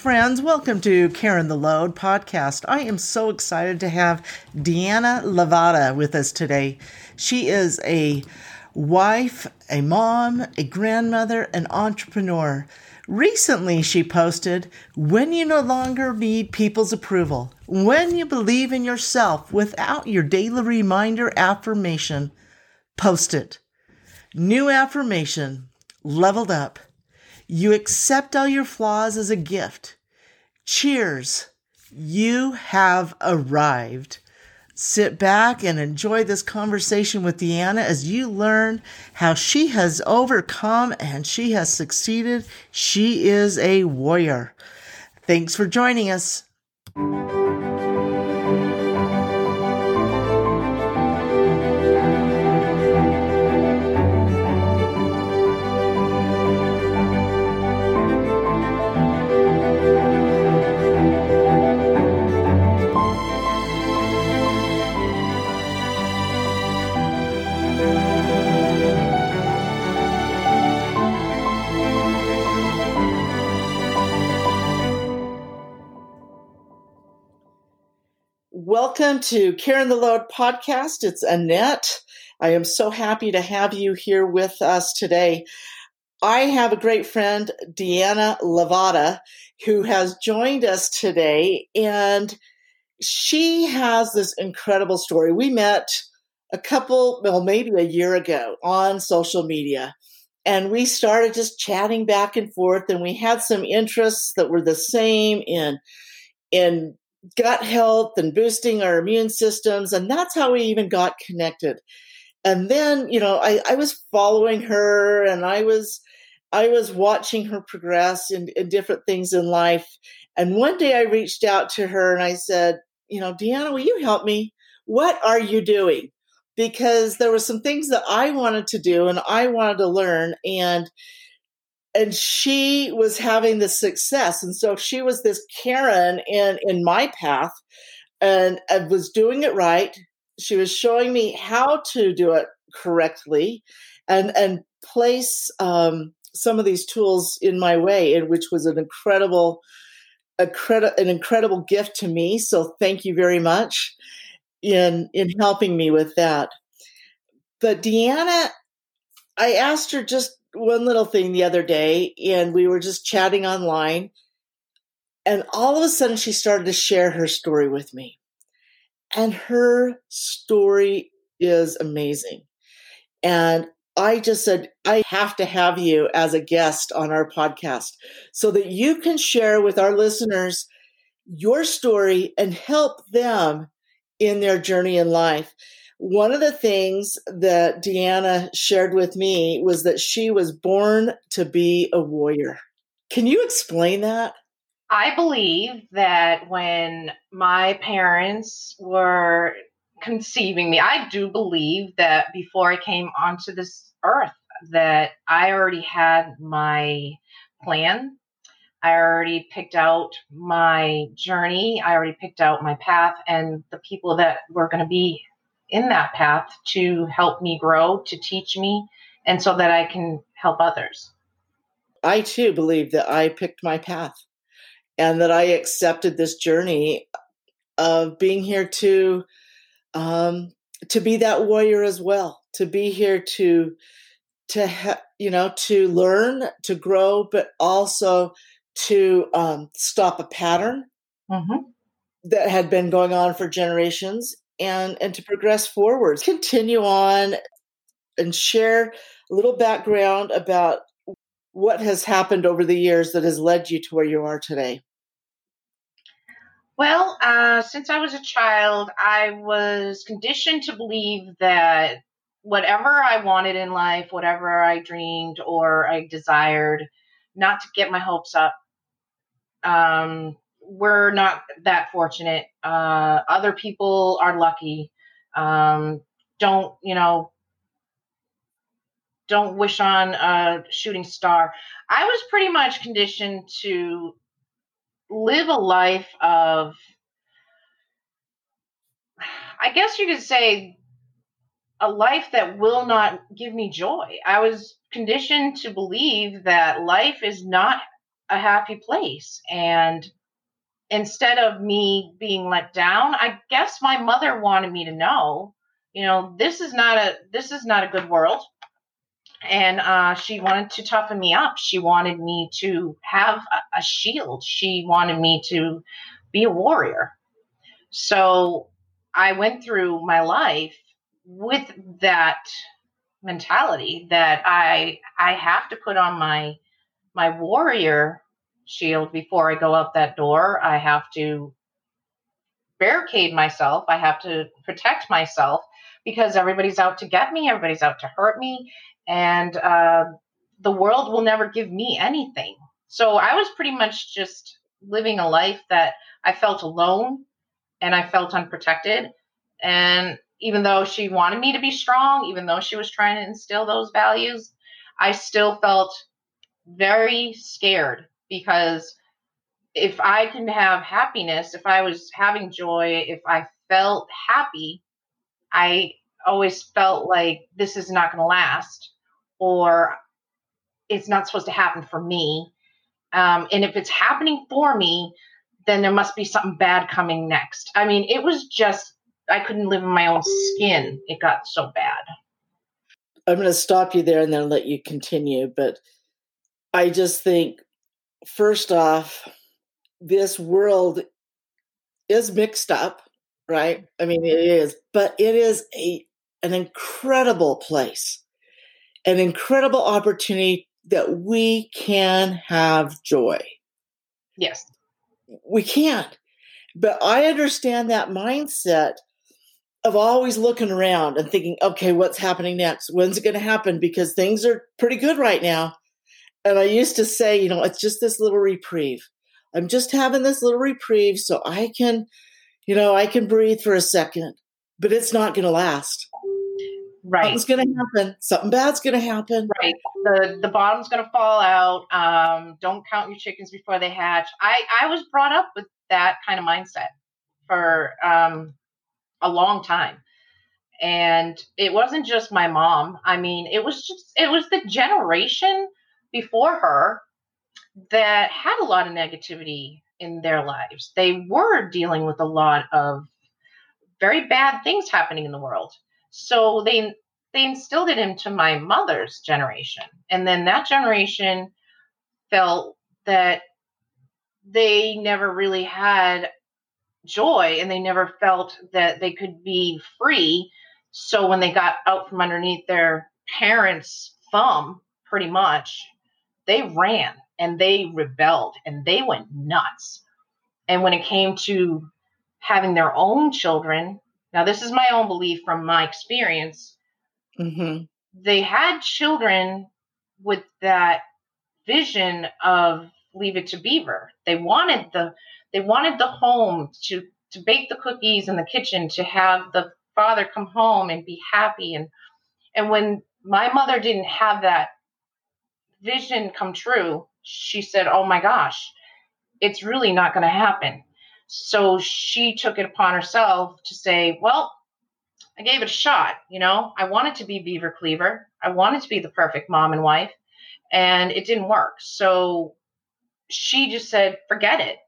Friends, welcome to Cairn the Load podcast. I am so excited to have Deanna Lavada with us today. She is a wife, a mom, a grandmother, an entrepreneur. Recently, she posted, When you no longer need people's approval, when you believe in yourself without your daily reminder affirmation, post it. New affirmation, leveled up. You accept all your flaws as a gift. Cheers. You have arrived. Sit back and enjoy this conversation with Deanna as you learn how she has overcome and she has succeeded. She is a warrior. Thanks for joining us. Welcome to Cairn the Load podcast. It's Annette. I am so happy to have you here with us today. I have a great friend, Deanna Lavada, who has joined us today, and she has this incredible story. We met a couple, well, maybe a year ago on social media, and we started just chatting back and forth, and we had some interests that were the same in in gut health and boosting our immune systems. And that's how we even got connected. And then, you know, I, I was following her and I was I was watching her progress in, in different things in life. And one day I reached out to her and I said, you know, Deanna, will you help me? What are you doing? Because there were some things that I wanted to do and I wanted to learn. And and she was having the success. And so she was this cairn in in my path and I was doing it right. She was showing me how to do it correctly and and place um, some of these tools in my way and which was an incredible a credit an incredible gift to me. So thank you very much in in helping me with that. But deanna i asked her just one little thing the other day, and we were just chatting online. And all of a sudden, she started to share her story with me. And her story is amazing. And I just said, I have to have you as a guest on our podcast so that you can share with our listeners your story and help them in their journey in life. One of the things that Deanna shared with me was that she was born to be a warrior. Can you explain that? I believe that when my parents were conceiving me, I do believe that before I came onto this earth, that I already had my plan. I already picked out my journey. I already picked out my path and the people that were going to be in that path to help me grow, to teach me, and so that I can help others. I too believe that I picked my path and that I accepted this journey of being here to um, to be that warrior as well, to be here to to ha- you know to learn, to grow, but also to um, stop a pattern mm-hmm. that had been going on for generations and and to progress forward. Continue on and share a little background about what has happened over the years that has led you to where you are today. Well uh, since i was a child i was conditioned to believe that whatever i wanted in life whatever i dreamed or i desired not to get my hopes up. Um, we're not that fortunate. Uh, other people are lucky. Um, don't you know? Don't wish on a shooting star. I was pretty much conditioned to live a life of, I guess you could say, a life that will not give me joy. I was conditioned to believe that life is not a happy place. And instead of me being let down, I guess my mother wanted me to know, you know, this is not a this is not a good world. And uh, she wanted to toughen me up. She wanted me to have a, a shield. She wanted me to be a warrior. So I went through my life with that mentality that I I have to put on my my warrior shield before I go out that door. I have to barricade myself. I have to protect myself because everybody's out to get me. Everybody's out to hurt me, and uh, the world will never give me anything. So I was pretty much just living a life that I felt alone and I felt unprotected. And even though she wanted me to be strong, even though she was trying to instill those values, I still felt very scared because if I can have happiness, if I was having joy, if I felt happy, I always felt like this is not going to last or it's not supposed to happen for me. Um, and if it's happening for me, then there must be something bad coming next. I mean, it was just, I couldn't live in my own skin. It got so bad. I'm going to stop you there and then let you continue. But I just think, first off, this world is mixed up, right? I mean, it is, but it is a an incredible place, an incredible opportunity that we can have joy. Yes we can't. But I understand that mindset of always looking around and thinking, okay, what's happening next? When's it going to happen? Because things are pretty good right now. And I used to say, you know, it's just this little reprieve. I'm just having this little reprieve so I can, you know, I can breathe for a second, but it's not going to last. Right. Something's going to happen. Something bad's going to happen. Right. The the bottom's going to fall out. Um, don't count your chickens before they hatch. I I was brought up with that kind of mindset for um, a long time, and it wasn't just my mom. I mean, it was just it was the generation before her that had a lot of negativity in their lives. They were dealing with a lot of very bad things happening in the world so they they instilled it into my mother's generation. And then that generation felt that they never really had joy and they never felt that they could be free. So when they got out from underneath their parents' thumb, pretty much, they ran and they rebelled and they went nuts. And when it came to having their own children, now, this is my own belief from my experience. Mm-hmm. They had children with that vision of leave it to beaver. They wanted the they wanted the home to to bake the cookies in the kitchen, to have the father come home and be happy. And and when my mother didn't have that vision come true, she said, "Oh my gosh, it's really not going to happen." So she took it upon herself to say, well, I gave it a shot. You know, I wanted to be Beaver Cleaver. I wanted to be the perfect mom and wife, and it didn't work. So she just said, forget it,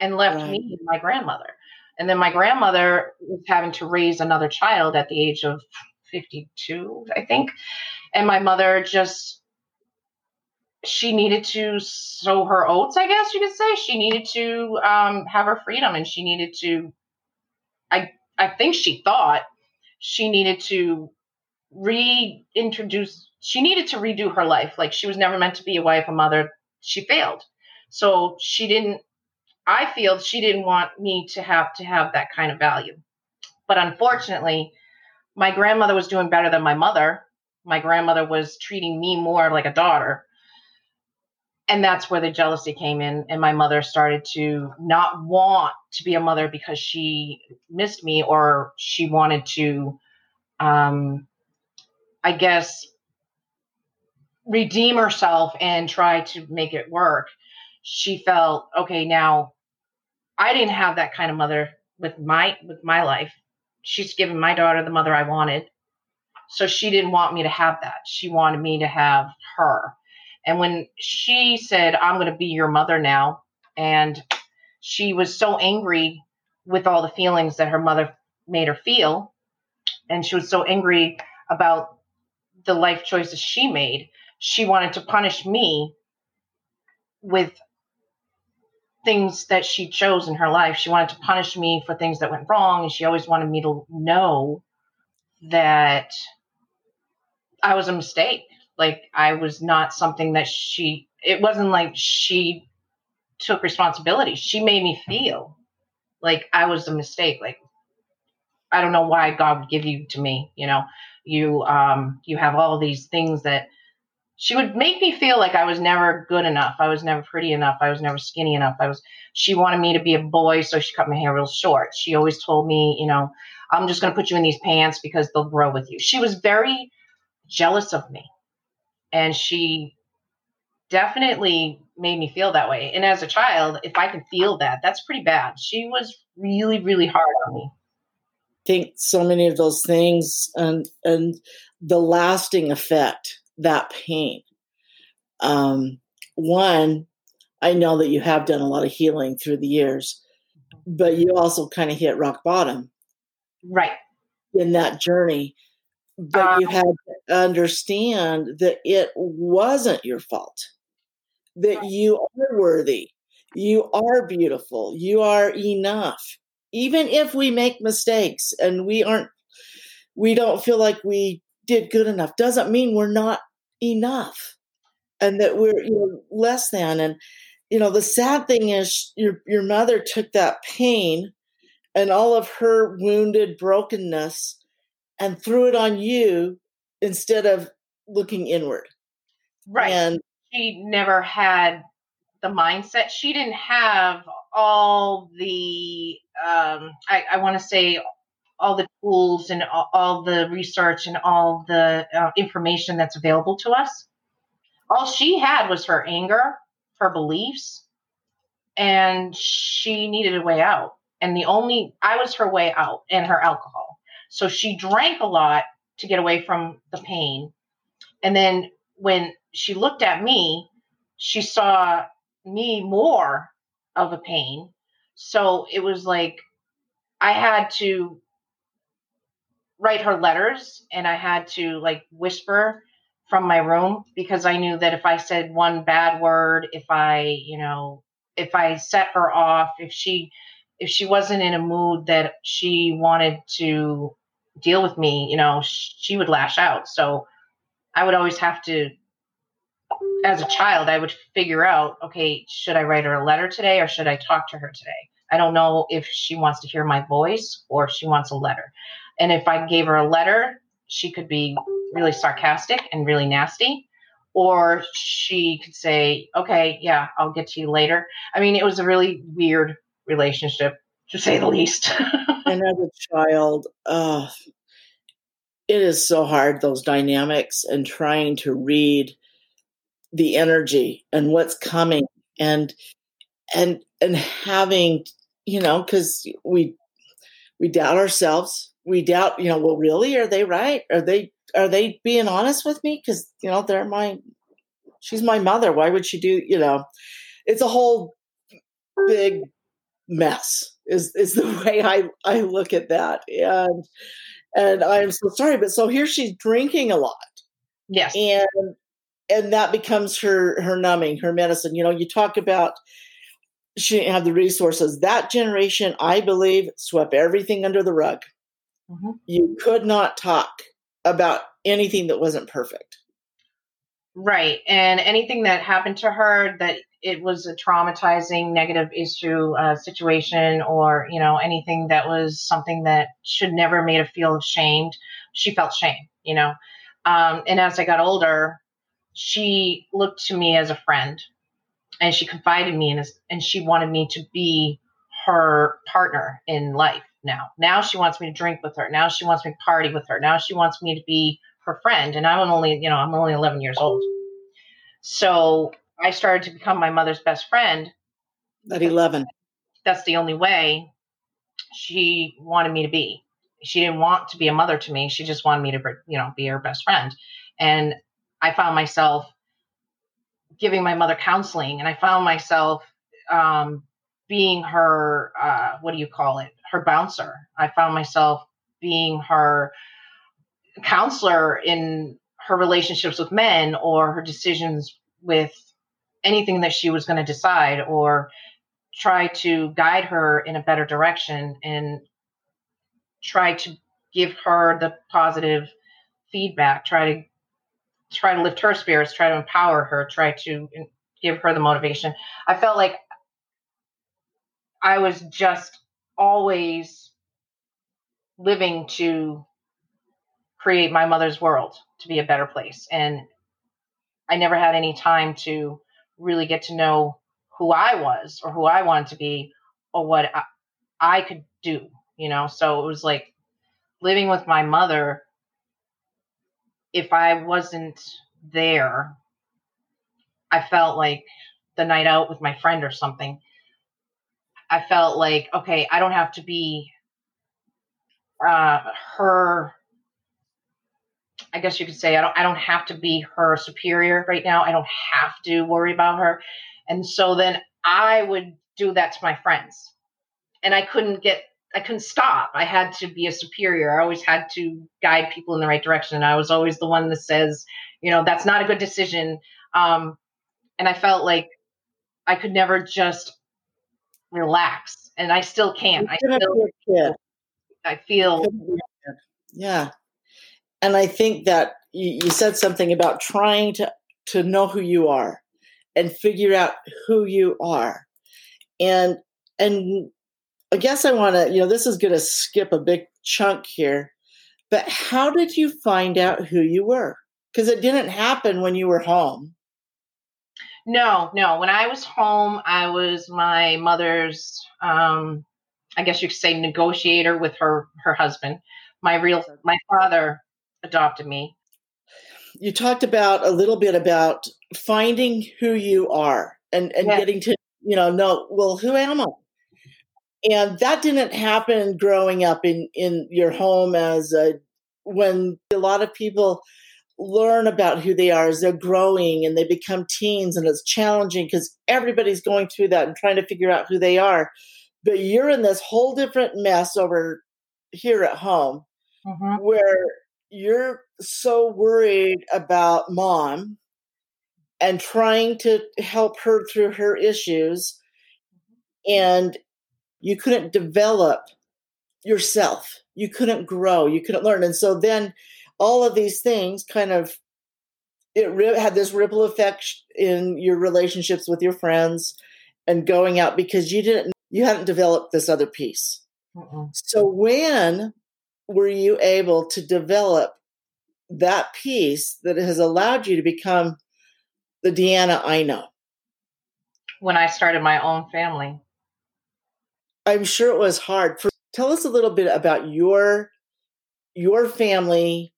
and left right. me and my grandmother. And then my grandmother was having to raise another child at the age of 52, I think. And my mother just she needed to sow her oats, I guess you could say. She needed to um, have her freedom and she needed to, I, I think she thought she needed to reintroduce, she needed to redo her life. Like she was never meant to be a wife, a mother. She failed. So she didn't, I feel she didn't want me to have to have that kind of value. But unfortunately, my grandmother was doing better than my mother. My grandmother was treating me more like a daughter and that's where the jealousy came in. And my mother started to not want to be a mother because she missed me or she wanted to um i guess redeem herself and try to make it work. She felt okay now i didn't have that kind of mother with my with my life. She's given my daughter the mother i wanted. So she didn't want me to have that. She wanted me to have her And when she said, I'm going to be your mother now, and she was so angry with all the feelings that her mother made her feel, and she was so angry about the life choices she made, she wanted to punish me with things that she chose in her life. She wanted to punish me for things that went wrong, and she always wanted me to know that I was a mistake. Like I was not something that she. It wasn't like she took responsibility. She made me feel like I was a mistake. Like I don't know why God would give you to me. You know, you um you have all these things that she would make me feel like I was never good enough. I was never pretty enough. I was never skinny enough. I was she wanted me to be a boy, so she cut my hair real short. She always told me, you know, I'm just going to put you in these pants because they'll grow with you. She was very jealous of me. And she definitely made me feel that way. And as a child, if I can feel that, that's pretty bad. She was really, really hard on me. I think so many of those things and and the lasting effect, that pain. Um, one, I know that you have done a lot of healing through the years, but you also kind of hit rock bottom. Right. In that journey. But um, you had to understand that it wasn't your fault, that you are worthy, you are beautiful, you are enough. Even if we make mistakes and we aren't, we don't feel like we did good enough, doesn't mean we're not enough and that we're you know, less than. And, you know, the sad thing is your, your mother took that pain and all of her wounded brokenness and threw it on you instead of looking inward. Right. And she never had the mindset. She didn't have all the, um, I, I want to say, all the tools and all, all the research and all the uh, information that's available to us. All she had was her anger, her beliefs, and she needed a way out. And the only, I was her way out and her alcohol. So she drank a lot to get away from the pain. And then when she looked at me, she saw me more of a pain. So it was like I had to write her letters and I had to like whisper from my room because I knew that if I said one bad word, if I, you know, if I set her off, if she if she wasn't in a mood that she wanted to deal with me, you know, she would lash out. So I would always have to as a child, I would figure out, okay, should I write her a letter today or should I talk to her today? I don't know if she wants to hear my voice or if she wants a letter. And if I gave her a letter, she could be really sarcastic and really nasty. Or she could say, okay, yeah, I'll get to you later. I mean, it was a really weird relationship, to say the least. and as a child, uh, it is so hard, those dynamics and trying to read the energy and what's coming and and and having you know because we we doubt ourselves. We doubt you know well really are they right? Are they are they being honest with me? Because you know they're my she's my mother. Why would she do you know? It's a whole big mess is is the way i i look at that and and i'm so sorry but so here she's drinking a lot. Yes. And and that becomes her her numbing her medicine. You know you talk about she didn't have the resources. That generation i believe swept everything under the rug. Mm-hmm. you could not talk about anything that wasn't perfect. Right and anything that happened to her that it was a traumatizing negative issue uh, situation or you know anything that was something that should never made her feel ashamed she felt shame you know um, and as i got older she looked to me as a friend and she confided in me and, and she wanted me to be her partner in life now. Now she wants me to drink with her. Now she wants me to party with her. Now she wants me to be her friend. And I'm only, you know, I'm only 11 years old. So I started to become my mother's best friend. At 11. That's the only way she wanted me to be. She didn't want to be a mother to me. She just wanted me to, you know, be her best friend. And I found myself giving my mother counseling, and I found myself um, being her uh, what do you call it? Her bouncer. I found myself being her counselor in her relationships with men or her decisions with anything that she was going to decide or try to guide her in a better direction and try to give her the positive feedback try to try to lift her spirits try to empower her try to give her the motivation. I felt like i was just always living to create my mother's world to be a better place. And i never had any time to really get to know who I was or who I wanted to be or what I, I could do, you know? So it was like living with my mother. If I wasn't there, I felt like the night out with my friend or something. I felt like, okay, I don't have to be uh, her I guess you could say I don't I don't have to be her superior right now. I don't have to worry about her. And so then I would do that to my friends. And I couldn't get I couldn't stop. I had to be a superior. I always had to guide people in the right direction. And I was always the one that says, you know, that's not a good decision. Um, and I felt like I could never just relax. And I still can't. I still I feel yeah and I think that you, you said something about trying to to know who you are and figure out who you are, and and I guess I want to you know this is going to skip a big chunk here, but how did you find out who you were? Because it didn't happen when you were home. No, no. When I was home, I was my mother's, um, I guess you could say, negotiator with her her husband. My real, my father adopted me. You talked about a little bit about finding who you are and, and yes. getting to, you know, know, well, who am I? And that didn't happen growing up in, in your home as a, when a lot of people learn about who they are as they're growing and they become teens and it's challenging because everybody's going through that and trying to figure out who they are. But you're in this whole different mess over here at home mm-hmm. where you're so worried about mom and trying to help her through her issues and you couldn't develop yourself. You couldn't grow. You couldn't learn. And so then all of these things kind of it had this ripple effect in your relationships with your friends and going out because you didn't you hadn't developed this other piece. Uh-uh. so when were you able to develop that piece that has allowed you to become the Deanna I know? When I started my own family. I'm sure it was hard. For, tell us a little bit about your your family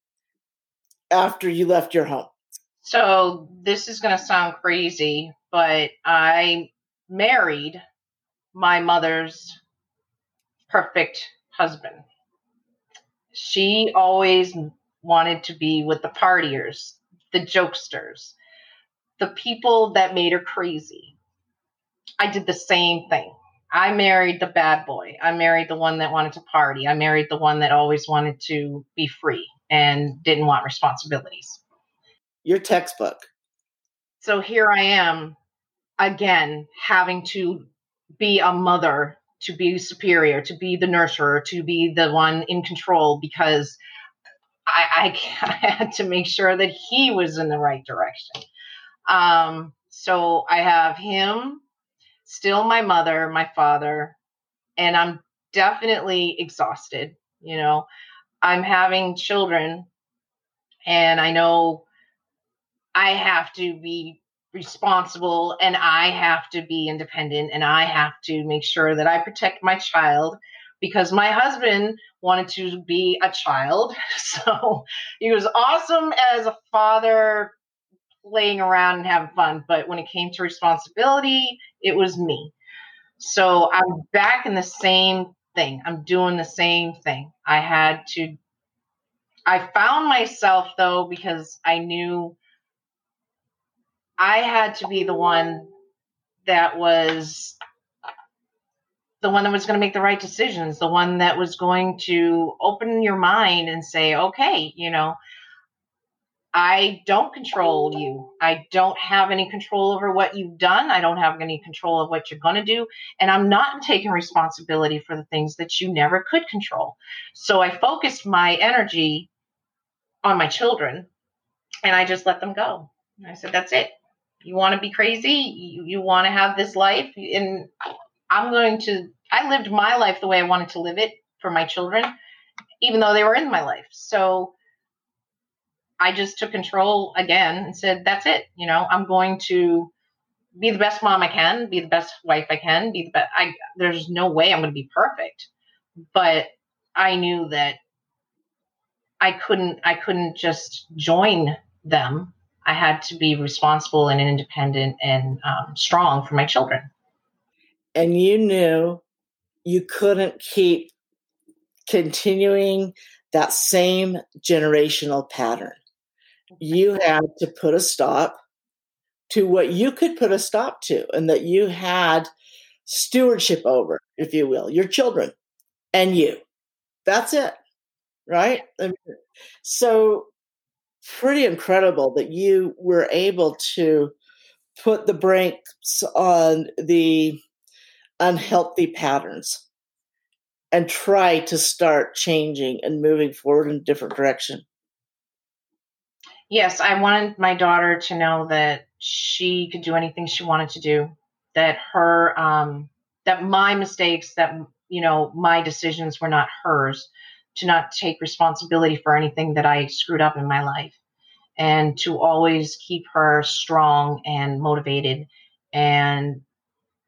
after you left your home. So this is going to sound crazy, but I married my mother's perfect husband she always wanted to be with the partiers, the jokesters, the people that made her crazy. I did the same thing. I married the bad boy. I married the one that wanted to party. I married the one that always wanted to be free and didn't want responsibilities. Your textbook. So here I am again having to be a mother to be superior, to be the nurturer, to be the one in control because I, I, I had to make sure that he was in the right direction. Um, so I have him, still my mother, my father, and I'm definitely exhausted. You know, I'm having children, and I know I have to be responsible and I have to be independent and I have to make sure that I protect my child because my husband wanted to be a child. So he was awesome as a father playing around and having fun, but when it came to responsibility, it was me. So I'm back in the same thing. I'm doing the same thing. I had to I found myself though because I knew I had to be the one that was the one that was going to make the right decisions, the one that was going to open your mind and say, okay, you know, I don't control you. I don't have any control over what you've done. I don't have any control of what you're going to do. And I'm not taking responsibility for the things that you never could control. So I focused my energy on my children and I just let them go. I said, that's it. You want to be crazy? You, you want to have this life? And I'm going to, I lived my life the way I wanted to live it for my children, even though they were in my life. So, I just took control again and said, that's it. You know, I'm going to be the best mom I can, be the best wife I can, be the best. I, there's no way I'm going to be perfect, but I knew that I couldn't, I couldn't just join them. I had to be responsible and independent and um, strong for my children. And you knew you couldn't keep continuing that same generational pattern you had to put a stop to what you could put a stop to, and that you had stewardship over, if you will, your children and you. That's it, right? so, pretty incredible that you were able to put the brakes on the unhealthy patterns and try to start changing and moving forward in a different direction. Yes, I wanted my daughter to know that she could do anything she wanted to do. That her, um, that my mistakes, that you know, my decisions were not hers. To not take responsibility for anything that I screwed up in my life, and to always keep her strong and motivated, and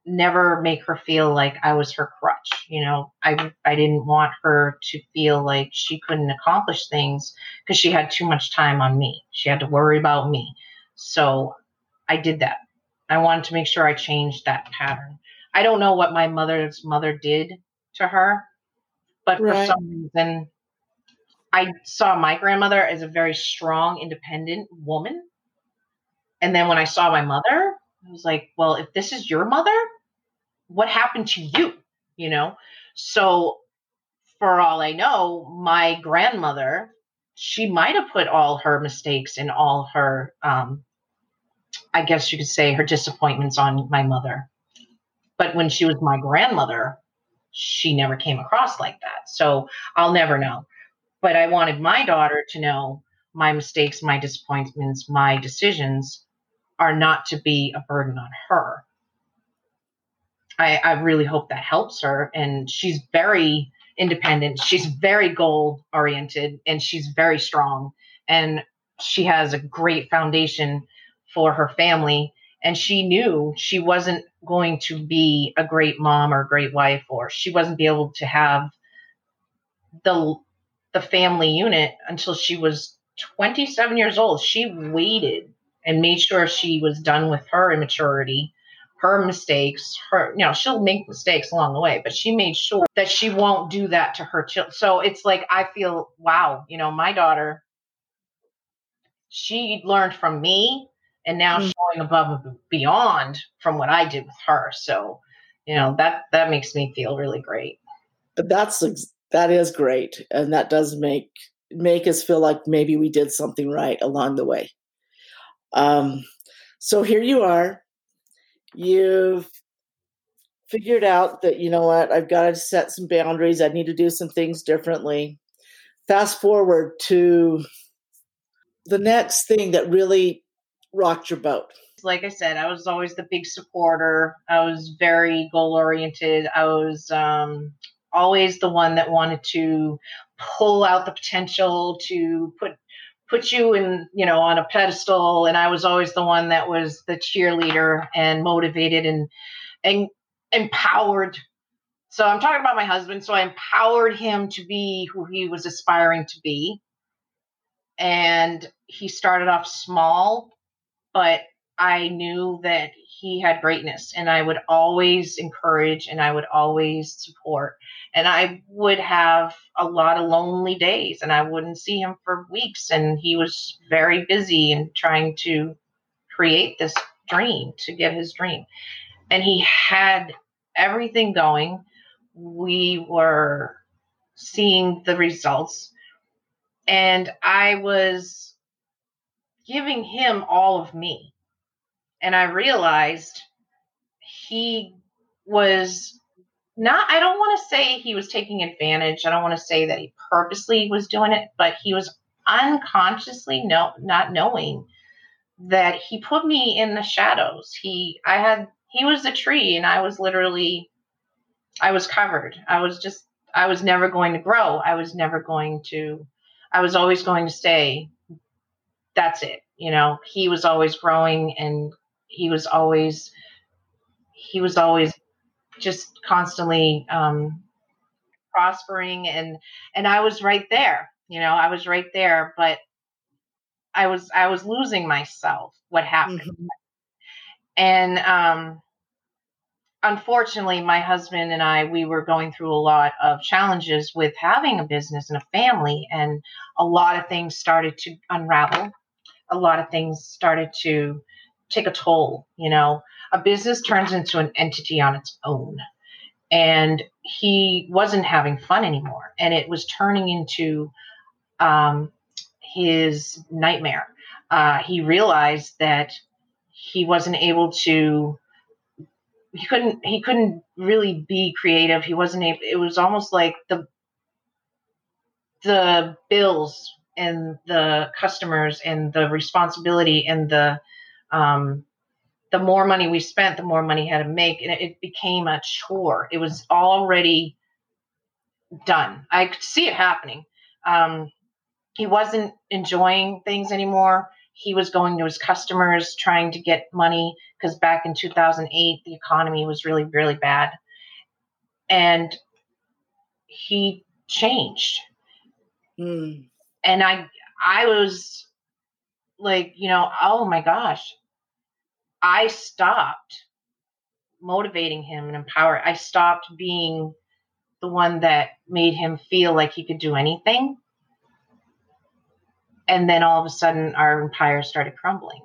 never make her feel like I was her crutch. You know, I I didn't want her to feel like she couldn't accomplish things because she had too much time on me. She had to worry about me. So I did that. I wanted to make sure I changed that pattern. I don't know what my mother's mother did to her, but right. for some reason I saw my grandmother as a very strong, independent woman. And then when I saw my mother, I was like, well, if this is your mother, what happened to you? You know? So for all I know, my grandmother, she might have put all her mistakes and all her um, I guess you could say her disappointments on my mother. But when she was my grandmother, she never came across like that. So I'll never know. But I wanted my daughter to know my mistakes, my disappointments, my decisions are not to be a burden on her. I, I really hope that helps her. And she's very independent. She's very goal oriented and she's very strong. And she has a great foundation for her family. And she knew she wasn't going to be a great mom or a great wife, or she wasn't be able to have the the family unit until she was 27 years old. She waited and made sure she was done with her immaturity her mistakes, her, you know, she'll make mistakes along the way, but she made sure that she won't do that to her children. So it's like, I feel, wow, you know, my daughter, she learned from me and now mm. showing above and beyond from what I did with her. So, you know, that, that makes me feel really great. But that's, that is great. And that does make, make us feel like maybe we did something right along the way. Um, so here you are you've figured out that you know what i've got to set some boundaries i need to do some things differently fast forward to the next thing that really rocked your boat like i said i was always the big supporter i was very goal oriented i was um, always the one that wanted to pull out the potential to put put you in, you know, on a pedestal. And I was always the one that was the cheerleader and motivated and and empowered. So I'm talking about my husband. So I empowered him to be who he was aspiring to be. And he started off small, but I knew that he had greatness and I would always encourage and I would always support. And I would have a lot of lonely days and I wouldn't see him for weeks. And he was very busy and trying to create this dream, to get his dream. And he had everything going. We were seeing the results. And I was giving him all of me. And I realized he was not, I don't want to say he was taking advantage. I don't want to say that he purposely was doing it, but he was unconsciously no, not knowing that he put me in the shadows. He, I had, he was a tree and I was literally, I was covered. I was just, I was never going to grow. I was never going to, I was always going to stay. That's it. You know, he was always growing and he was always, he was always just constantly um, prospering and and I was right there. You know, I was right there, but I was I was losing myself. What happened? Mm-hmm. And um, unfortunately, my husband and I we were going through a lot of challenges with having a business and a family, and a lot of things started to unravel. A lot of things started to take a toll. You know, a business turns into an entity on its own. And he wasn't having fun anymore. And it was turning into um, his nightmare. Uh, he realized that he wasn't able to he couldn't he couldn't really be creative. He wasn't able it was almost like the the bills and the customers and the responsibility and the um, the more money we spent, the more money had to make, and it became a chore. It was already done. I could see it happening. Um, he wasn't enjoying things anymore. He was going to his customers trying to get money because back in 2008, the economy was really, really bad. And he changed. Mm. And I, I was like, you know, oh my gosh, I stopped motivating him and empower. I stopped being the one that made him feel like he could do anything. And then all of a sudden, our empire started crumbling.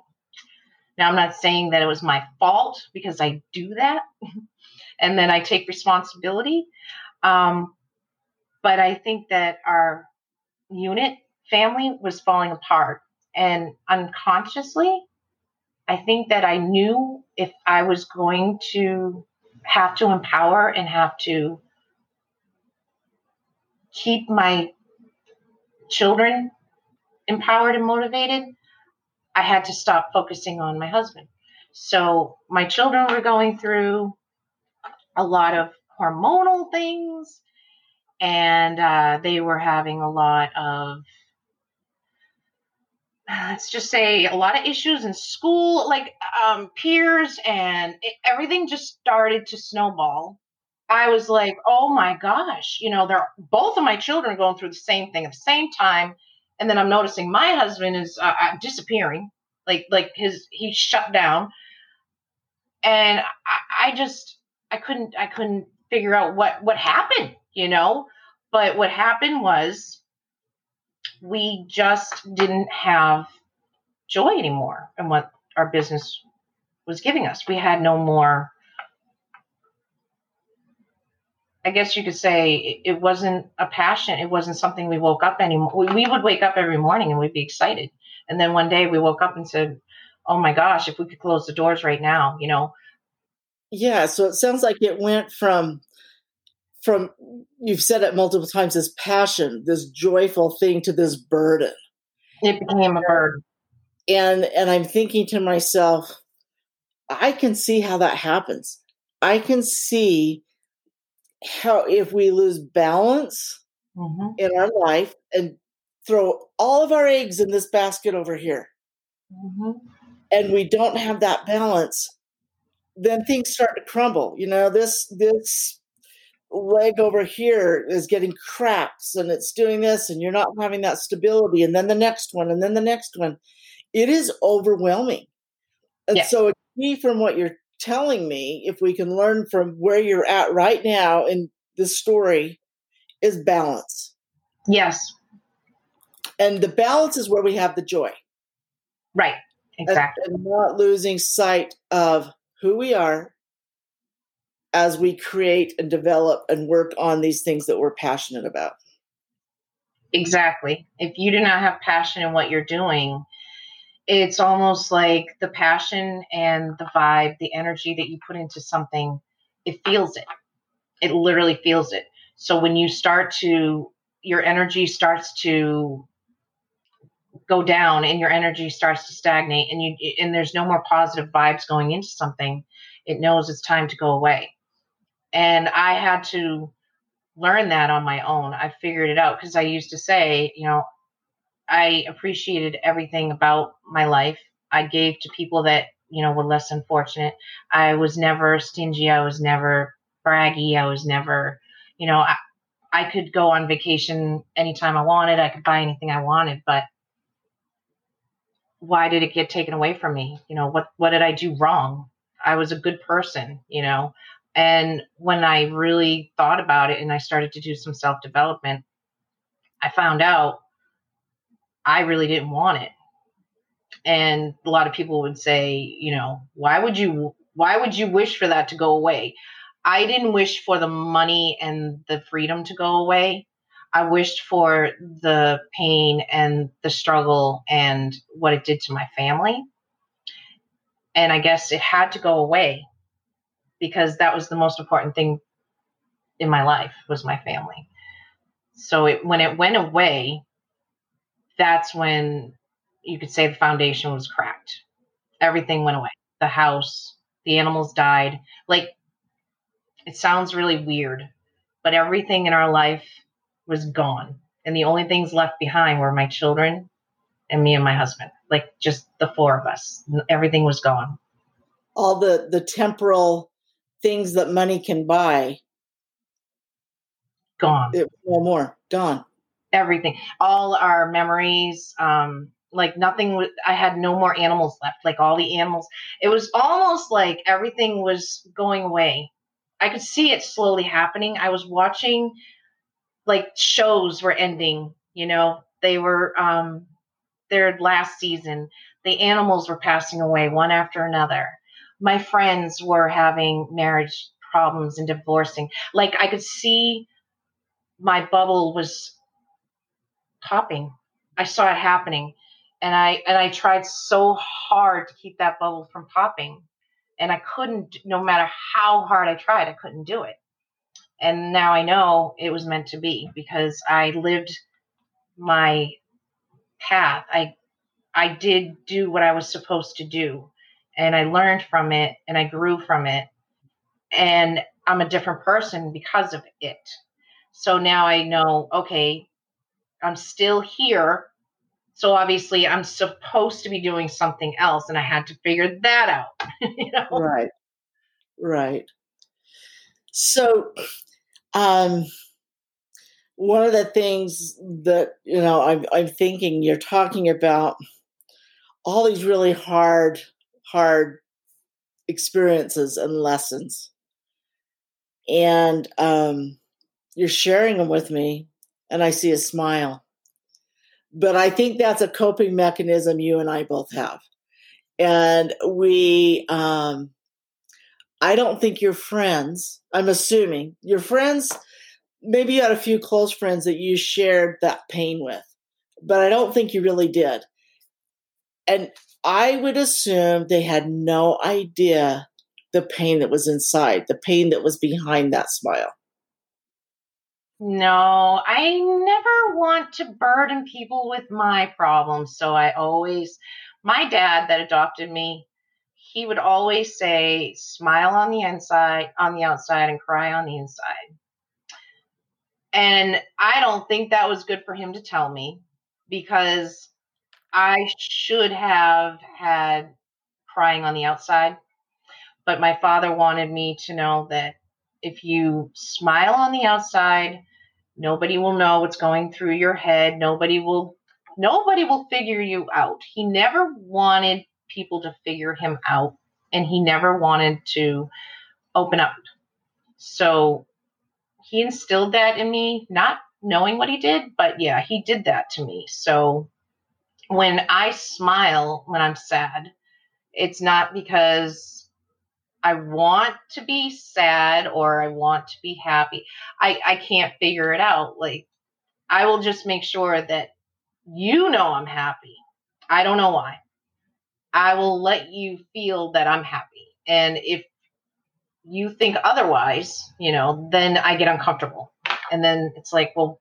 Now, I'm not saying that it was my fault because I do that and then I take responsibility. Um, but I think that our unit family was falling apart. And unconsciously, I think that I knew if I was going to have to empower and have to keep my children empowered and motivated, I had to stop focusing on my husband. So my children were going through a lot of hormonal things, and uh, they were having a lot of let's just say a lot of issues in school like um, peers and it, everything just started to snowball. I was like oh my gosh you know they're both of my children are going through the same thing at the same time and then i'm noticing my husband is uh, uh disappearing like like his he's shut down. And I, I just i couldn't i couldn't figure out what what happened you know? But what happened was we just didn't have joy anymore in what our business was giving us. We had no more. I guess you could say it wasn't a passion. It wasn't something we woke up anymore. We would wake up every morning and we'd be excited. And then one day we woke up and said, Oh my gosh, if we could close the doors right now, you know? Yeah. So it sounds like it went from from you've said it multiple times this passion this joyful thing to this burden it became a burden and and i'm thinking to myself i can see how that happens i can see how if we lose balance mm-hmm. in our life and throw all of our eggs in this basket over here mm-hmm. and we don't have that balance then things start to crumble you know this this leg over here is getting cracks and it's doing this and you're not having that stability and then the next one and then the next one. It is overwhelming. And yes. so key from what you're telling me if we can learn from where you're at right now in this story is balance. Yes. And the balance is where we have the joy. Right. Exactly. And, and not losing sight of who we are as we create and develop and work on these things that we're passionate about. Exactly. If you do not have passion in what you're doing, it's almost like the passion and the vibe, the energy that you put into something, it feels it. It literally feels it. So when you start to, your energy starts to go down and your energy starts to stagnate and you and there's no more positive vibes going into something it knows it's time to go away and i had to learn that on my own i figured it out because i used to say you know i appreciated everything about my life i gave to people that you know were less unfortunate i was never stingy i was never braggy i was never you know I, I could go on vacation anytime i wanted i could buy anything i wanted but why did it get taken away from me? You know, what what did I do wrong? I was a good person, you know. And when I really thought about it and I started to do some self-development, I found out I really didn't want it. And a lot of people would say, you know, why would you why would you wish for that to go away? I didn't wish for the money and the freedom to go away. I wished for the pain and the struggle and what it did to my family. And I guess it had to go away because that was the most important thing in my life was my family. So it, when it went away, that's when you could say the foundation was cracked. Everything went away. The house, the animals died. Like it sounds really weird, but everything in our life was gone. And the only things left behind were my children and me and my husband. Like just the four of us. Everything was gone. All the the temporal things that money can buy gone. It, no more. Gone. Everything. All our memories um like nothing i had no more animals left like all the animals it was almost like everything was going away i could see it slowly happening i was watching like shows were ending you know they were um their last season the animals were passing away one after another my friends were having marriage problems and divorcing. Like i could see my bubble was popping. I saw it happening. And i and i tried so hard to keep that bubble from popping. And i couldn't no matter how hard i tried i couldn't do it. And now I know it was meant to be because I lived my path. I I did do what I was supposed to do and I learned from it and I grew from it and I'm a different person because of it. So now I know okay, I'm still here. So obviously I'm supposed to be doing something else and I had to figure that out. you know? Right. Right. So um, one of the things that you know I'm, I'm thinking you're talking about all these really hard hard experiences and lessons. And um, you're sharing them with me and i see a smile. But i think that's a coping mechanism you and i both have. And we um, I don't think your friends, I'm assuming. Your friends, maybe you had a few close friends that you shared that pain with, but I don't think you really did. And I would assume they had no idea the pain that was inside, the pain that was behind that smile. No, I never want to burden people with my problems. So I always, my dad that adopted me, he would always say, smile on the inside, on the outside, and cry on the inside. And I don't think that was good for him to tell me because I should have had crying on the outside. But my father wanted me to know that if you smile on the outside, nobody will know what's going through your head. Nobody will nobody will figure you out. He never wanted people to figure him out and he never wanted to open up. So he instilled that in me, not knowing what he did, but yeah, he did that to me. So when I smile when I'm sad, it's not because I want to be sad or I want to be happy. I, I can't figure it out. Like, I will just make sure that you know I'm happy. I don't know why. I will let you feel that I'm happy. And if you think otherwise, you know, then I get uncomfortable. And then it's like, well,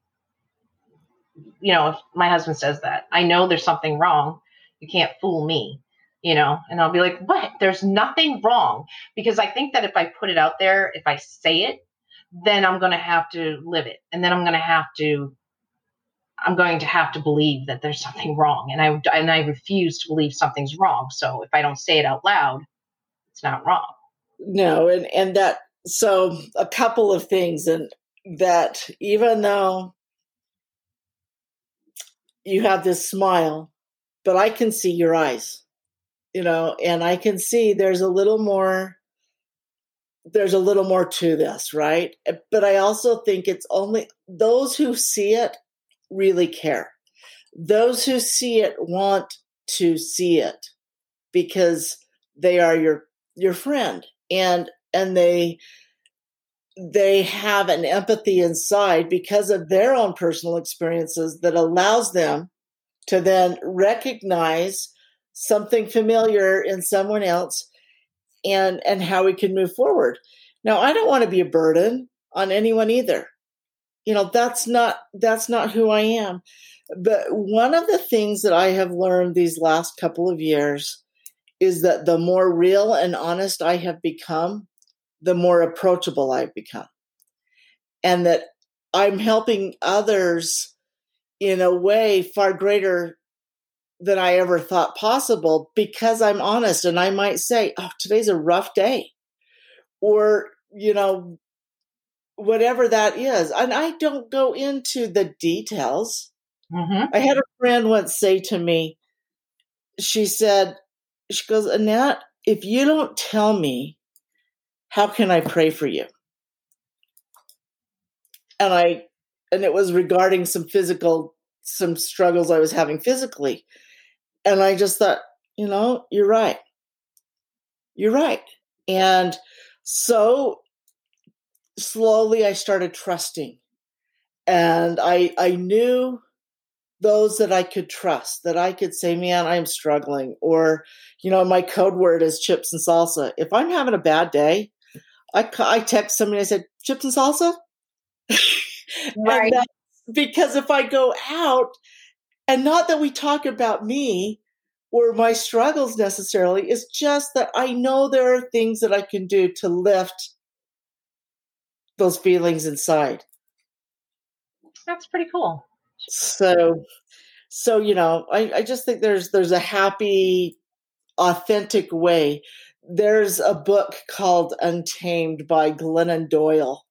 you know, if my husband says that, I know there's something wrong. You can't fool me, you know, and I'll be like, what? There's nothing wrong. Because I think that if I put it out there, if I say it, then I'm going to have to live it. And then I'm going to have to, I'm going to have to believe that there's something wrong. And I, and I refuse to believe something's wrong. So if I don't say it out loud, it's not wrong. No. And, and that, so a couple of things and that even though you have this smile, but I can see your eyes, you know, and I can see there's a little more there's a little more to this, right? But I also think it's only those who see it really care. Those who see it want to see it because they are your your friend and and they they have an empathy inside because of their own personal experiences that allows them to then recognize something familiar in someone else and and how we can move forward. Now i don't want to be a burden on anyone either. You know that's not that's not who i am. But one of the things that i have learned these last couple of years is that the more real and honest i have become the more approachable I've become. And that I'm helping others in a way far greater than I ever thought possible because I'm honest and I might say, oh, today's a rough day. Or, you know, whatever that is. And I don't go into the details. Mm-hmm. I had a friend once say to me, she said, she goes, Annette, if you don't tell me how can I pray for you? And I, and it was regarding some physical, some struggles I was having physically. And I just thought, you know, you're right. You're right. And so slowly I started trusting. And I I knew those that I could trust, that I could say, man, I'm struggling. Or, you know, my code word is chips and salsa. If I'm having a bad day, I, I text somebody, I said, chips and salsa? right. And because if I go out, and not that we talk about me or my struggles necessarily, it's just that I know there are things that I can do to lift those feelings inside. That's pretty cool. So, so you know, I, I just think there's there's a happy, authentic way there's a book called Untamed by Glennon Doyle.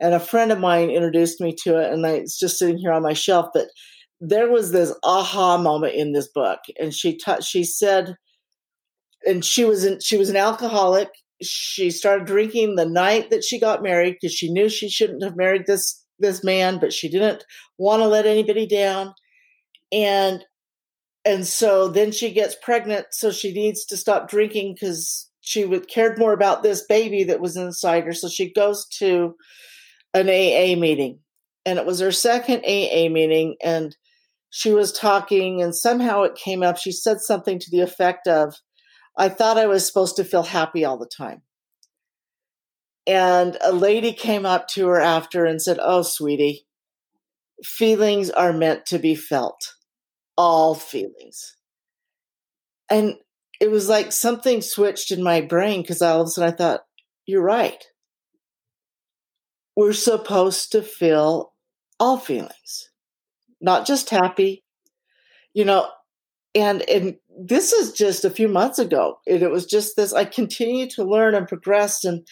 And a friend of mine introduced me to it, and I, it's just sitting here on my shelf. But there was this aha moment in this book, and she she said, and she was in, she was an alcoholic. She started drinking the night that she got married because she knew she shouldn't have married this this man, but she didn't want to let anybody down. And and so then she gets pregnant, so she needs to stop drinking because she would cared more about this baby that was inside her. So she goes to an AA meeting, and it was her second AA meeting, and she was talking, and somehow it came up. She said something to the effect of, "I thought I was supposed to feel happy all the time." And a lady came up to her after and said, "Oh, sweetie, feelings are meant to be felt, all feelings." And it was like something switched in my brain because all of a sudden I thought, you're right. We're supposed to feel all feelings, not just happy, you know. And and this is just a few months ago. It, it was just this. I continue to learn and progress, and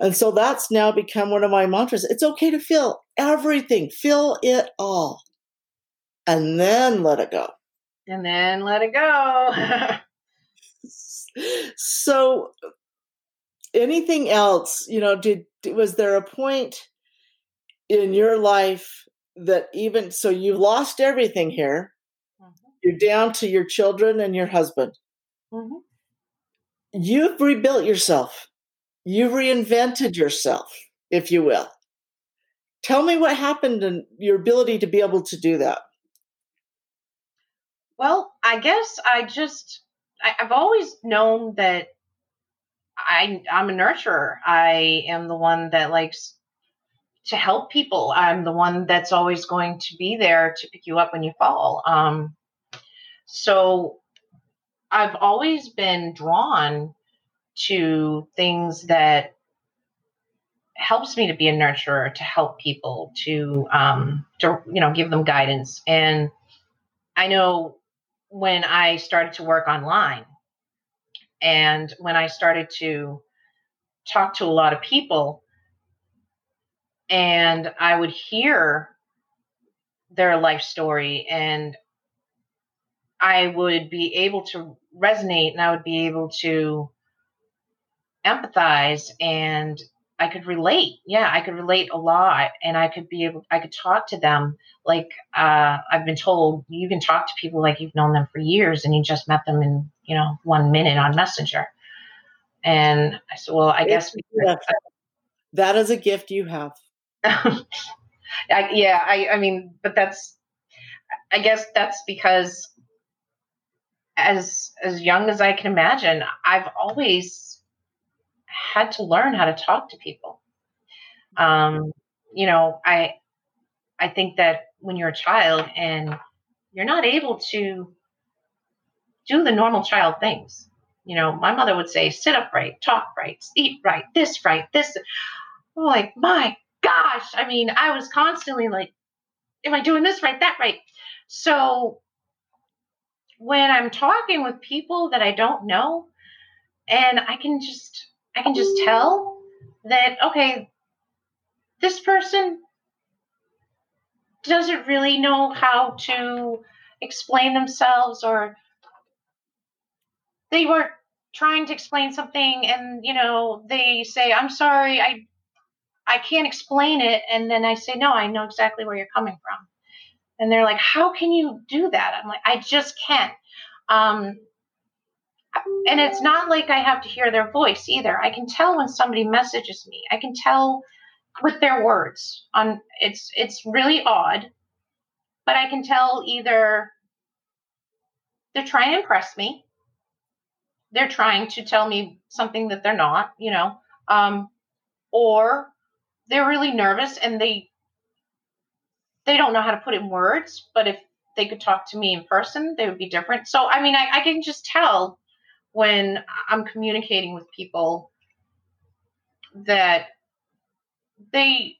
and so that's now become one of my mantras. It's okay to feel everything, feel it all, and then let it go. And then let it go. so anything else you know did was there a point in your life that even so you lost everything here mm-hmm. you're down to your children and your husband. Mm-hmm. You've rebuilt yourself. You've reinvented yourself, if you will. Tell me what happened and your ability to be able to do that. Well, I guess I just I, have always known that I I'm a nurturer. I am the one that likes to help people. I'm the one that's always going to be there to pick you up when you fall. Um, so I've always been drawn to things that helps me to be a nurturer, to help people, to um, to you know give them guidance. And I know when I started to work online, and when I started to talk to a lot of people, and I would hear their life story and I would be able to resonate and I would be able to empathize and I could relate. Yeah, I could relate a lot and I could be able I could talk to them like uh, I've been told you can talk to people like you've known them for years and you just met them in, you know, 1 minute on Messenger. And I said, well, I guess that is a gift you have. I, yeah, I, I mean, but that's, I guess that's because as as young as I can imagine, I've always had to learn how to talk to people. Um, you know, I I think that when you're a child and you're not able to do the normal child things. You know, my mother would say, sit up right, talk right, eat right, this right, this. I'm like, my gosh, I mean, I was constantly like, am I doing this right, that right? So when I'm talking with people that I don't know, and I can just, I can just tell that, okay, this person doesn't really know how to explain themselves or they were trying to explain something and you know they say i'm sorry i I can't explain it. And then I say, no, I know exactly where you're coming from. And they're like, how can you do that? I'm like, I just can't. Um, and it's not like I have to hear their voice either. I can tell when somebody messages me. I can tell with their words. On it's it's really odd, but I can tell either they're trying to impress me, they're trying to tell me something that they're not, you know, um, or they're really nervous and they they don't know how to put in words but if they could talk to me in person they would be different so i mean i, I can just tell when i'm communicating with people that they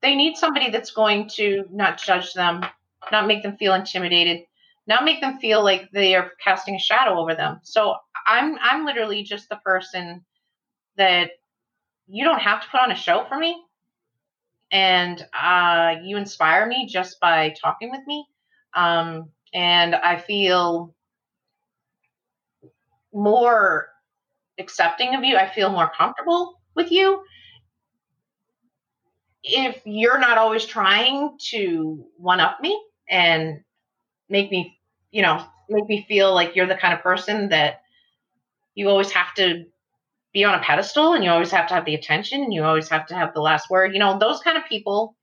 they need somebody that's going to not judge them not make them feel intimidated not make them feel like they are casting a shadow over them so i'm i'm literally just the person that you don't have to put on a show for me and uh, you inspire me just by talking with me. Um, and I feel more accepting of you. I feel more comfortable with you. If you're not always trying to one up me and make me, you know, make me feel like you're the kind of person that you always have to be on a pedestal and you always have to have the attention and you always have to have the last word. You know, those kind of people,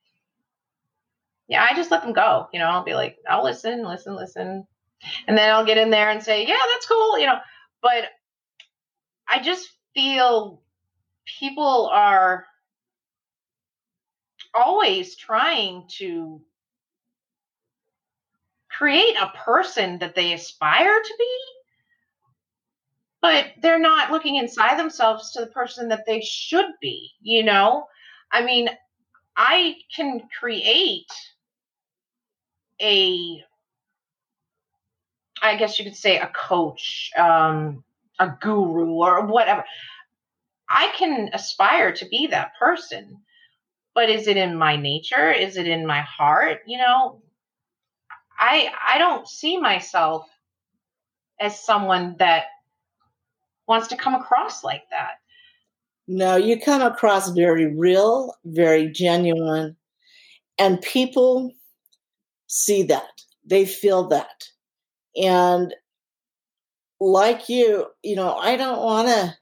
yeah, I just let them go. You know, I'll be like, I'll listen, listen, listen. And then I'll get in there and say, yeah, that's cool, you know. But I just feel people are always trying to create a person that they aspire to be but they're not looking inside themselves to the person that they should be, you know? I mean, I can create a I guess you could say a coach, um, a guru, or whatever. I can aspire to be that person, but is it in my nature? Is it in my heart? You know, I I don't see myself as someone that wants to come across like that. No, you come across very real, very genuine, and people see that. They feel that. And like you, you know, I don't want to,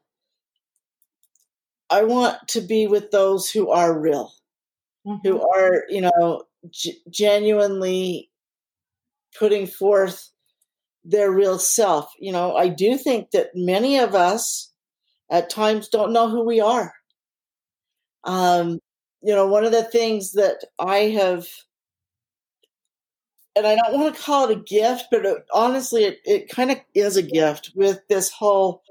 I want to be with those who are real, mm-hmm. who are, you know, g- genuinely putting forth their real self. You know, I do think that many of us at times don't know who we are. Um, you know, one of the things that I have, and I don't want to call it a gift, but it, honestly, it, it kind of is a gift with this whole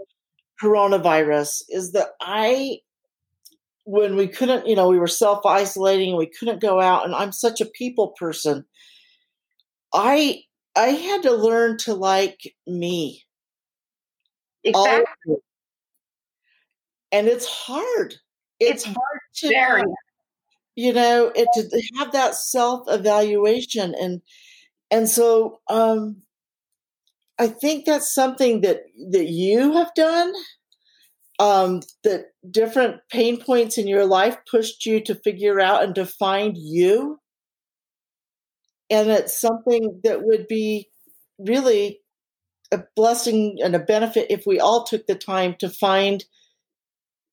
coronavirus is that I, when we couldn't, you know, we were self isolating and we couldn't go out, and I'm such a people person. I I had to learn to like me. Exactly. And it's hard. It's, it's hard to very you know it to have that self evaluation and and so um i think that's something that that you have done um that different pain points in your life pushed you to figure out and to find you. And it's something that would be really a blessing and a benefit if we all took the time to find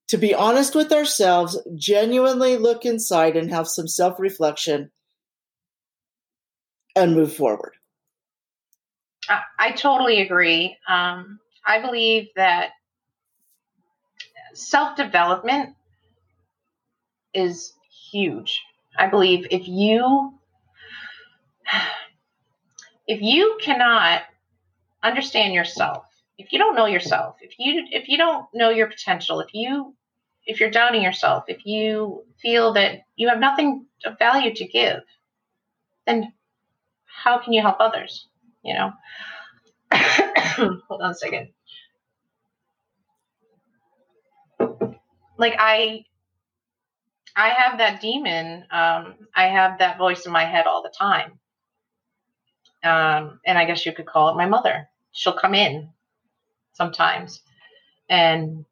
to be honest with ourselves, genuinely look inside and have some self reflection and move forward. I, I totally agree. Um, I believe that self development is huge. I believe if you if you cannot understand yourself if you don't know yourself, if you if you don't know your potential, if you if you're doubting yourself, if you feel that you have nothing of value to give, then how can you help others? You know. Hold on a second. Like I I have that demon. Um, I have that voice in my head all the time. Um, and I guess you could call it my mother. She'll come in sometimes. And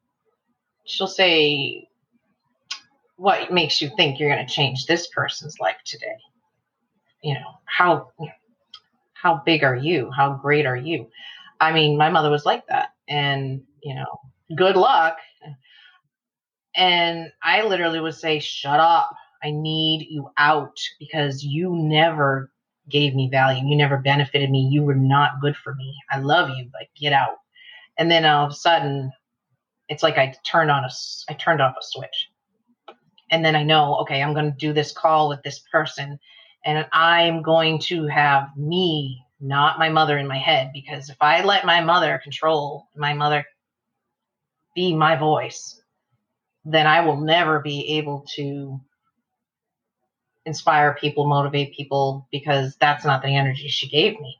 she'll say, What makes you think you're going to change this person's life today? You know, how, how big are you? How great are you? I mean, my mother was like that. And, you know, good luck. And I literally would say, Shut up. I need you out because you never gave me value. You never benefited me. You were not good for me. I love you, but get out and then all of a sudden it's like i turned on a i turned off a switch and then i know okay i'm going to do this call with this person and i'm going to have me not my mother in my head because if i let my mother control my mother be my voice then i will never be able to inspire people motivate people because that's not the energy she gave me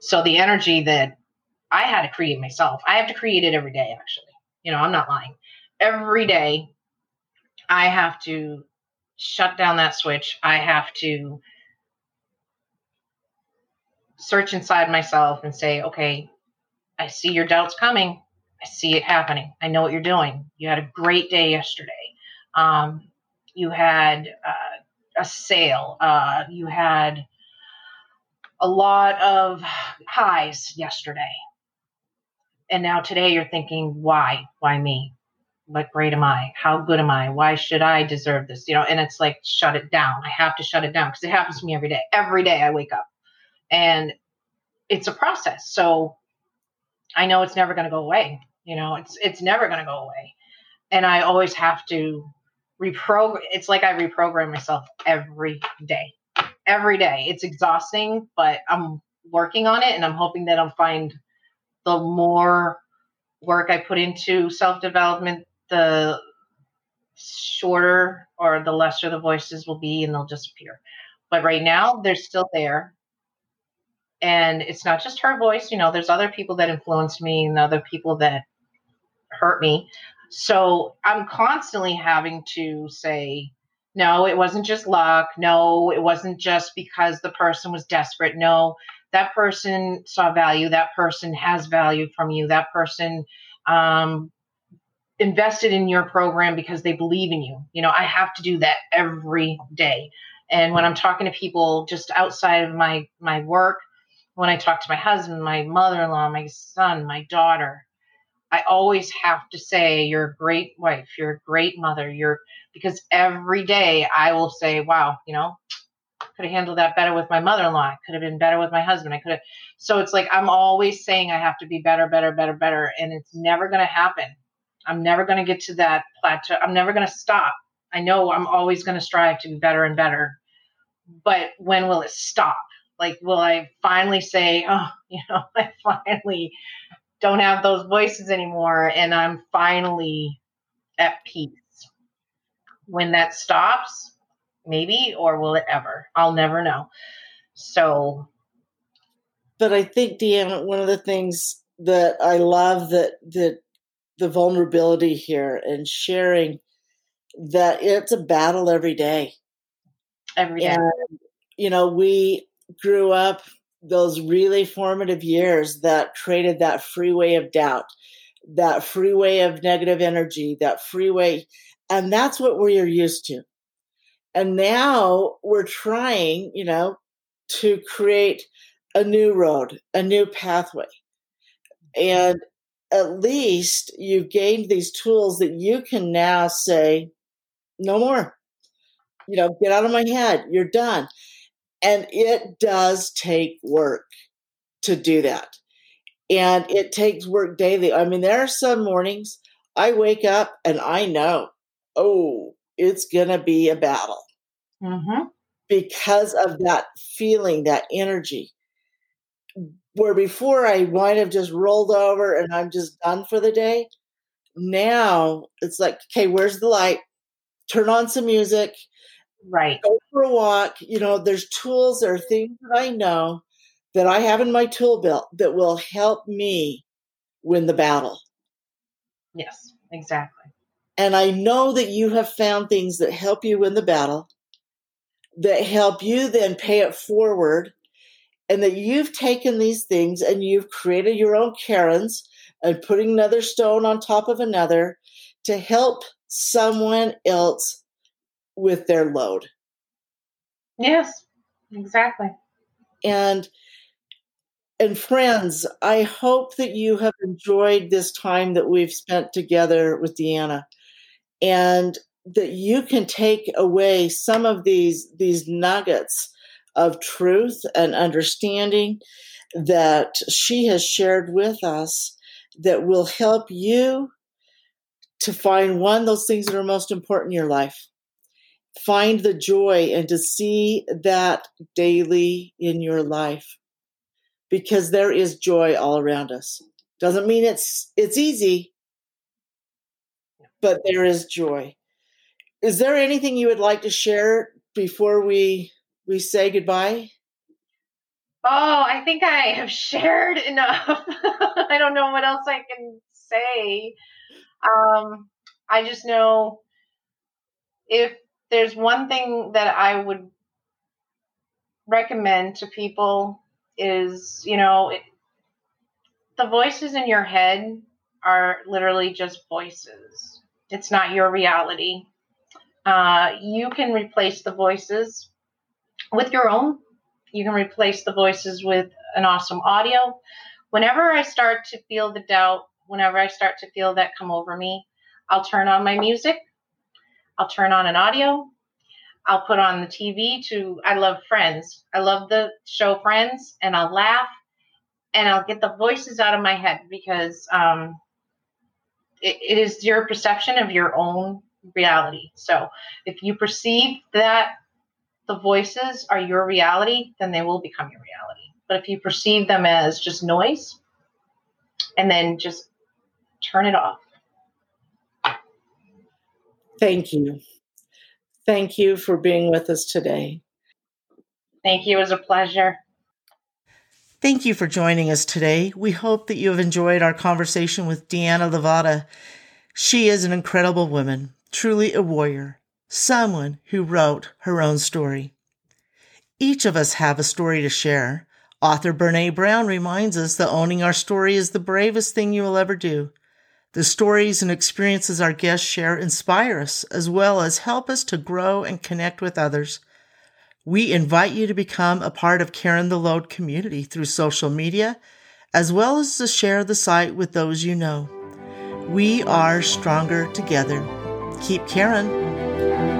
so the energy that I had to create myself. I have to create it every day, actually. You know, I'm not lying. Every day, I have to shut down that switch. I have to search inside myself and say, okay, I see your doubts coming. I see it happening. I know what you're doing. You had a great day yesterday. Um, you had uh, a sale. Uh, you had a lot of highs yesterday and now today you're thinking why why me what great am i? How good am i? Why should i deserve this? You know and it's like shut it down. I have to shut it down because it happens to me every day. Every day i wake up. And it's a process. So i know it's never going to go away. You know it's it's never going to go away. And i always have to reprogram it's like i reprogram myself every day. Every day. It's exhausting but i'm working on it and i'm hoping that i'll find the more work I put into self development, the shorter or the lesser the voices will be and they'll disappear. But right now, they're still there. And it's not just her voice, you know, there's other people that influence me and other people that hurt me. So I'm constantly having to say, no, it wasn't just luck. No, it wasn't just because the person was desperate. No, that person saw value that person has value from you that person um, invested in your program because they believe in you you know i have to do that every day and when i'm talking to people just outside of my my work when I talk to my husband, my mother in law, my son, my daughter, I always have to say, You're a great wife, you're a great mother, you're because every day I will say, Wow, you know, could have handled that better with my mother-in-law. I could have been better with my husband. I could have. So it's like I'm always saying I have to be better, better, better, better, and it's never going to happen. I'm never going to get to that plateau. I'm never going to stop. I know I'm always going to strive to be better and better. But when will it stop? Like, will I finally say, oh, you know, I finally don't have those voices anymore and I'm finally at peace? When that stops, maybe, or will it ever? I'll never know. So, but I think Deanna, one of the things that I love that that the vulnerability here and sharing that it's a battle every day. Every day. And, you know, we grew up those really formative years that created that freeway of doubt, that freeway of negative energy, that freeway. And that's what we're used to. And now we're trying, you know, to create a new road, a new pathway. Mm-hmm. And at least you've gained these tools that you can now say, no more. You know, get out of my head. You're done. And it does take work to do that. And it takes work daily. I mean, there are some mornings I wake up and I know, oh, it's going to be a battle mm-hmm. because of that feeling, that energy. Where before I might have just rolled over and I'm just done for the day. Now it's like, okay, where's the light? Turn on some music. Right. Go for a walk. You know, there's tools, there are things that I know that I have in my tool belt that will help me win the battle. Yes, exactly. And I know that you have found things that help you win the battle, that help you then pay it forward, and that you've taken these things and you've created your own cairns and putting another stone on top of another to help someone else with their load. Yes, exactly. And and friends, I hope that you have enjoyed this time that we've spent together with Deanna. And that you can take away some of these these nuggets of truth and understanding that she has shared with us that will help you to find one those things that are most important in your life. Find the joy and to see that daily in your life because there is joy all around us. Doesn't mean it's it's easy but there is joy. Is there anything you would like to share before we we say goodbye? Oh, I think I have shared enough. I don't know what else I can say. Um, I just know if there's one thing that I would recommend to people is, you know, it, the voices in your head are literally just voices. It's not your reality. Uh, you can replace the voices with your own. You can replace the voices with an awesome audio. Whenever I start to feel the doubt, whenever I start to feel that come over me, I'll turn on my music. I'll turn on an audio. I'll put on the TV to, I love Friends. I love the show Friends, and I'll laugh and I'll get the voices out of my head because um, it, it is your perception of your own reality. So if you perceive that the voices are your reality, then they will become your reality. But if you perceive them as just noise, and then just turn it off. Thank you. Thank you for being with us today. Thank you. It was a pleasure. Thank you for joining us today. We hope that you have enjoyed our conversation with Deanna Levada. She is an incredible woman truly a warrior, someone who wrote her own story. Each of us have a story to share. Author Brene Brown reminds us that owning our story is the bravest thing you will ever do. The stories and experiences our guests share inspire us as well as help us to grow and connect with others. We invite you to become a part of Cairn the Load community through social media, as well as to share the site with those you know. We are stronger together. Keep caring.